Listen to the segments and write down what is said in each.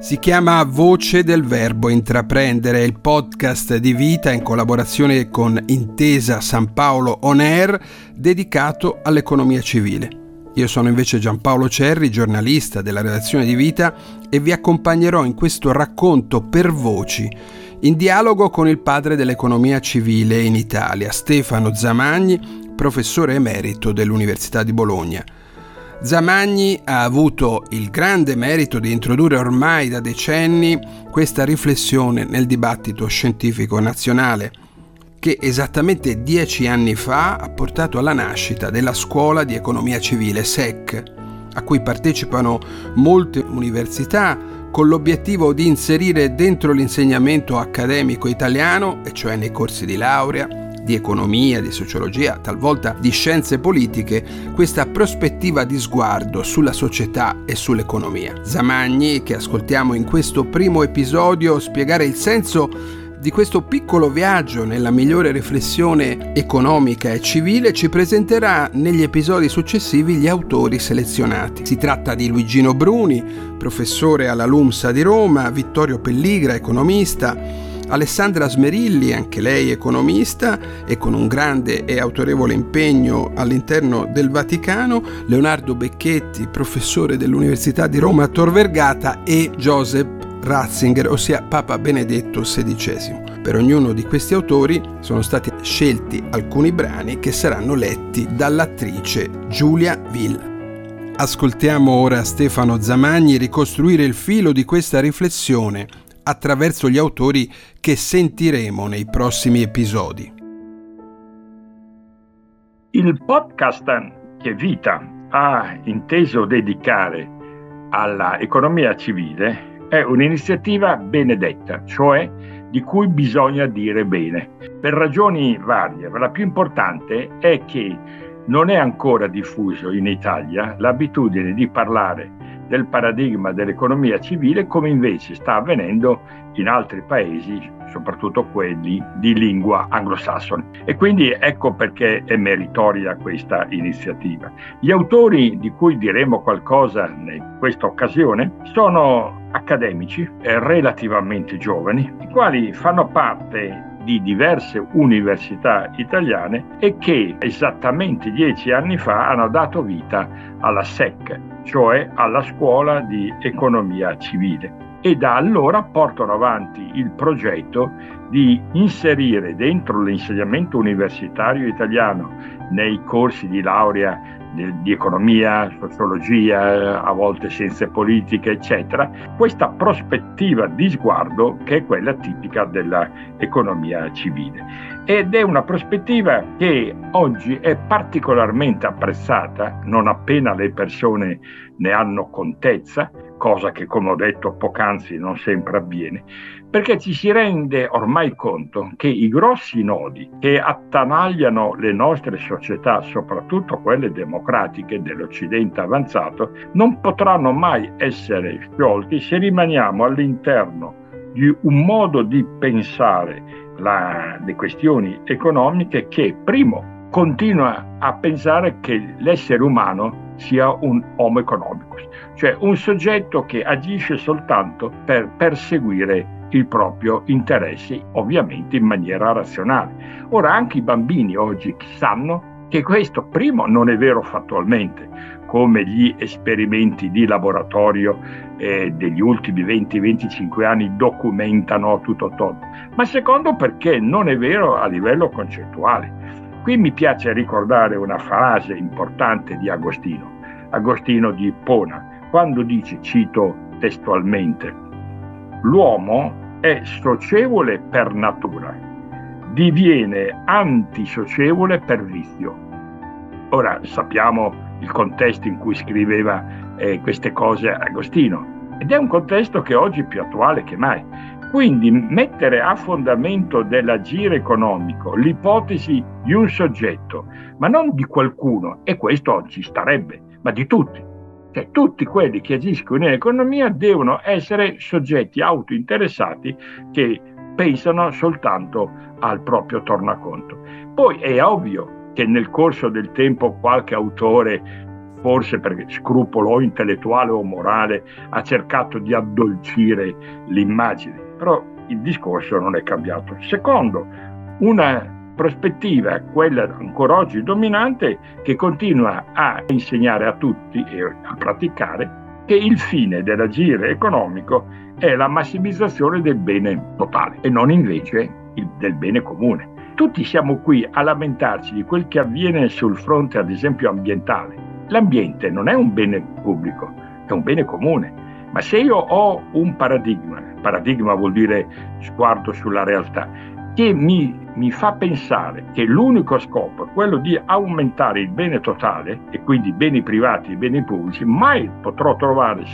Si chiama Voce del Verbo Intraprendere, il podcast di vita in collaborazione con Intesa San Paolo On Air dedicato all'economia civile. Io sono invece Giampaolo Cerri, giornalista della redazione di Vita e vi accompagnerò in questo racconto per voci, in dialogo con il padre dell'economia civile in Italia, Stefano Zamagni, professore emerito dell'Università di Bologna. Zamagni ha avuto il grande merito di introdurre ormai da decenni questa riflessione nel dibattito scientifico nazionale, che esattamente dieci anni fa ha portato alla nascita della Scuola di Economia Civile SEC, a cui partecipano molte università con l'obiettivo di inserire dentro l'insegnamento accademico italiano, e cioè nei corsi di laurea, di economia, di sociologia, talvolta di scienze politiche, questa prospettiva di sguardo sulla società e sull'economia. Zamagni, che ascoltiamo in questo primo episodio, spiegare il senso di questo piccolo viaggio nella migliore riflessione economica e civile ci presenterà negli episodi successivi gli autori selezionati. Si tratta di Luigino Bruni, professore alla LUMSA di Roma, Vittorio Pelligra, economista, Alessandra Smerilli, anche lei economista e con un grande e autorevole impegno all'interno del Vaticano, Leonardo Becchetti, professore dell'Università di Roma Tor Vergata e Joseph Ratzinger, ossia Papa Benedetto XVI. Per ognuno di questi autori sono stati scelti alcuni brani che saranno letti dall'attrice Giulia Will. Ascoltiamo ora Stefano Zamagni ricostruire il filo di questa riflessione attraverso gli autori che sentiremo nei prossimi episodi. Il podcast che Vita ha inteso dedicare alla economia civile è un'iniziativa benedetta, cioè di cui bisogna dire bene, per ragioni varie. La più importante è che non è ancora diffuso in Italia l'abitudine di parlare del paradigma dell'economia civile come invece sta avvenendo in altri paesi, soprattutto quelli di lingua anglosassone. E quindi ecco perché è meritoria questa iniziativa. Gli autori di cui diremo qualcosa in questa occasione sono accademici relativamente giovani, i quali fanno parte di diverse università italiane e che esattamente dieci anni fa hanno dato vita alla SEC, cioè alla Scuola di Economia Civile. E da allora portano avanti il progetto di inserire dentro l'insegnamento universitario italiano nei corsi di laurea di economia, sociologia, a volte scienze politiche, eccetera, questa prospettiva di sguardo che è quella tipica dell'economia civile. Ed è una prospettiva che oggi è particolarmente apprezzata, non appena le persone ne hanno contezza, cosa che come ho detto poc'anzi non sempre avviene, perché ci si rende ormai conto che i grossi nodi che attanagliano le nostre società, soprattutto quelle democratiche dell'Occidente avanzato, non potranno mai essere sciolti se rimaniamo all'interno di un modo di pensare la, le questioni economiche che, primo, continua a pensare che l'essere umano sia un homo economicus, cioè un soggetto che agisce soltanto per perseguire il proprio interesse, ovviamente in maniera razionale. Ora anche i bambini oggi sanno che questo, primo, non è vero fattualmente, come gli esperimenti di laboratorio eh, degli ultimi 20-25 anni documentano tutto tondo, ma secondo perché non è vero a livello concettuale. Qui mi piace ricordare una frase importante di Agostino, Agostino di Ippona, quando dice, cito testualmente, l'uomo è socievole per natura, diviene antisocievole per vizio. Ora sappiamo il contesto in cui scriveva eh, queste cose Agostino ed è un contesto che oggi è più attuale che mai. Quindi mettere a fondamento dell'agire economico l'ipotesi di un soggetto, ma non di qualcuno, e questo ci starebbe, ma di tutti, cioè, tutti quelli che agiscono in economia devono essere soggetti autointeressati che pensano soltanto al proprio tornaconto. Poi è ovvio che nel corso del tempo qualche autore forse per scrupolo intellettuale o morale, ha cercato di addolcire l'immagine, però il discorso non è cambiato. Secondo, una prospettiva, quella ancora oggi dominante, che continua a insegnare a tutti e a praticare che il fine dell'agire economico è la massimizzazione del bene totale e non invece il, del bene comune. Tutti siamo qui a lamentarci di quel che avviene sul fronte, ad esempio, ambientale. L'ambiente non è un bene pubblico, è un bene comune. Ma se io ho un paradigma, paradigma vuol dire sguardo sulla realtà, che mi, mi, fa pensare che l'unico scopo è quello di aumentare il bene totale e quindi beni privati e beni pubblici, mai potrò trovare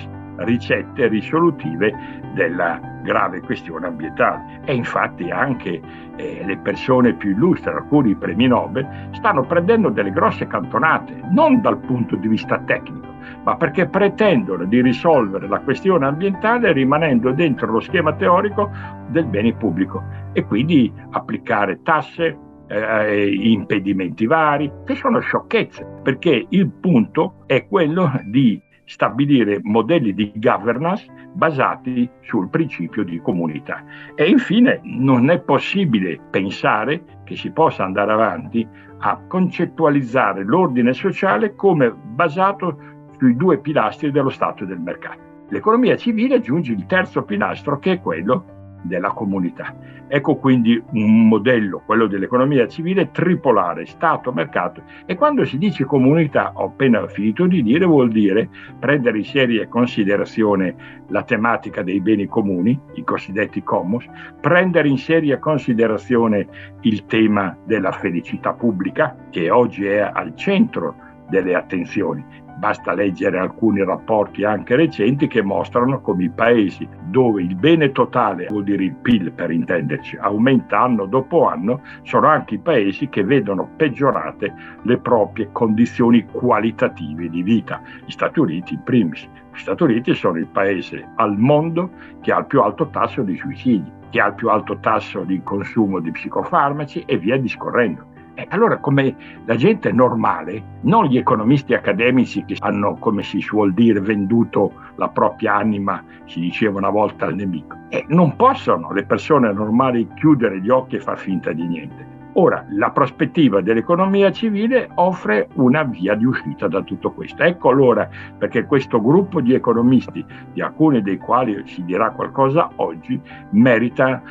ricette risolutive della grave questione ambientale. E infatti anche eh, le persone più illustri, alcuni premi Nobel, stanno prendendo delle grosse cantonate, non dal punto di vista tecnico, ma perché pretendono di risolvere la questione ambientale rimanendo dentro lo schema teorico del bene pubblico e quindi applicare tasse, eh, impedimenti vari, che sono sciocchezze, perché il punto è quello di stabilire modelli di governance basati sul principio di comunità. E infine non è possibile pensare che si possa andare avanti a concettualizzare l'ordine sociale come basato sui due pilastri dello Stato e del mercato. L'economia civile aggiunge il terzo pilastro che è quello della comunità. Ecco quindi un modello, quello dell'economia civile, tripolare, Stato, mercato. E quando si dice comunità, ho appena finito di dire, vuol dire prendere in seria considerazione la tematica dei beni comuni, i cosiddetti commons, prendere in seria considerazione il tema della felicità pubblica, che oggi è al centro delle attenzioni Basta leggere alcuni rapporti anche recenti che mostrano come i paesi dove il bene totale, vuol dire il PIL per intenderci, aumenta anno dopo anno, sono anche i paesi che vedono peggiorate le proprie condizioni qualitative di vita. Gli Stati Uniti in primis. Gli Stati Uniti sono il paese al mondo che ha il più alto tasso di suicidi, che ha il più alto tasso di consumo di psicofarmaci e via discorrendo. E allora come la gente normale, non gli economisti accademici che hanno, come si suol dire, venduto la propria anima, si diceva una volta al nemico, e non possono le persone normali chiudere gli occhi e far finta di niente. Ora, la prospettiva dell'economia civile offre una via di uscita da tutto questo. Ecco allora perché questo gruppo di economisti, di alcuni dei quali si dirà qualcosa oggi, merita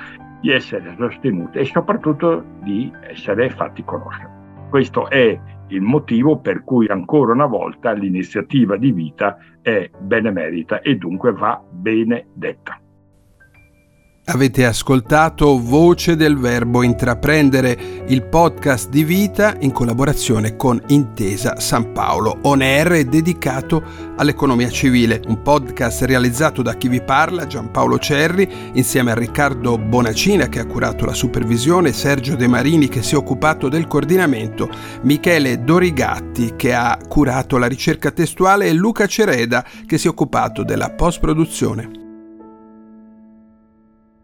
di essere sostenute e soprattutto di essere fatti conoscere. Questo è il motivo per cui ancora una volta l'iniziativa di vita è benemerita e dunque va bene detta. Avete ascoltato Voce del Verbo Intraprendere, il podcast di vita in collaborazione con Intesa San Paolo, on air dedicato all'economia civile, un podcast realizzato da chi vi parla, Giampaolo Cerri, insieme a Riccardo Bonacina che ha curato la supervisione, Sergio De Marini che si è occupato del coordinamento, Michele Dorigatti che ha curato la ricerca testuale e Luca Cereda che si è occupato della post-produzione.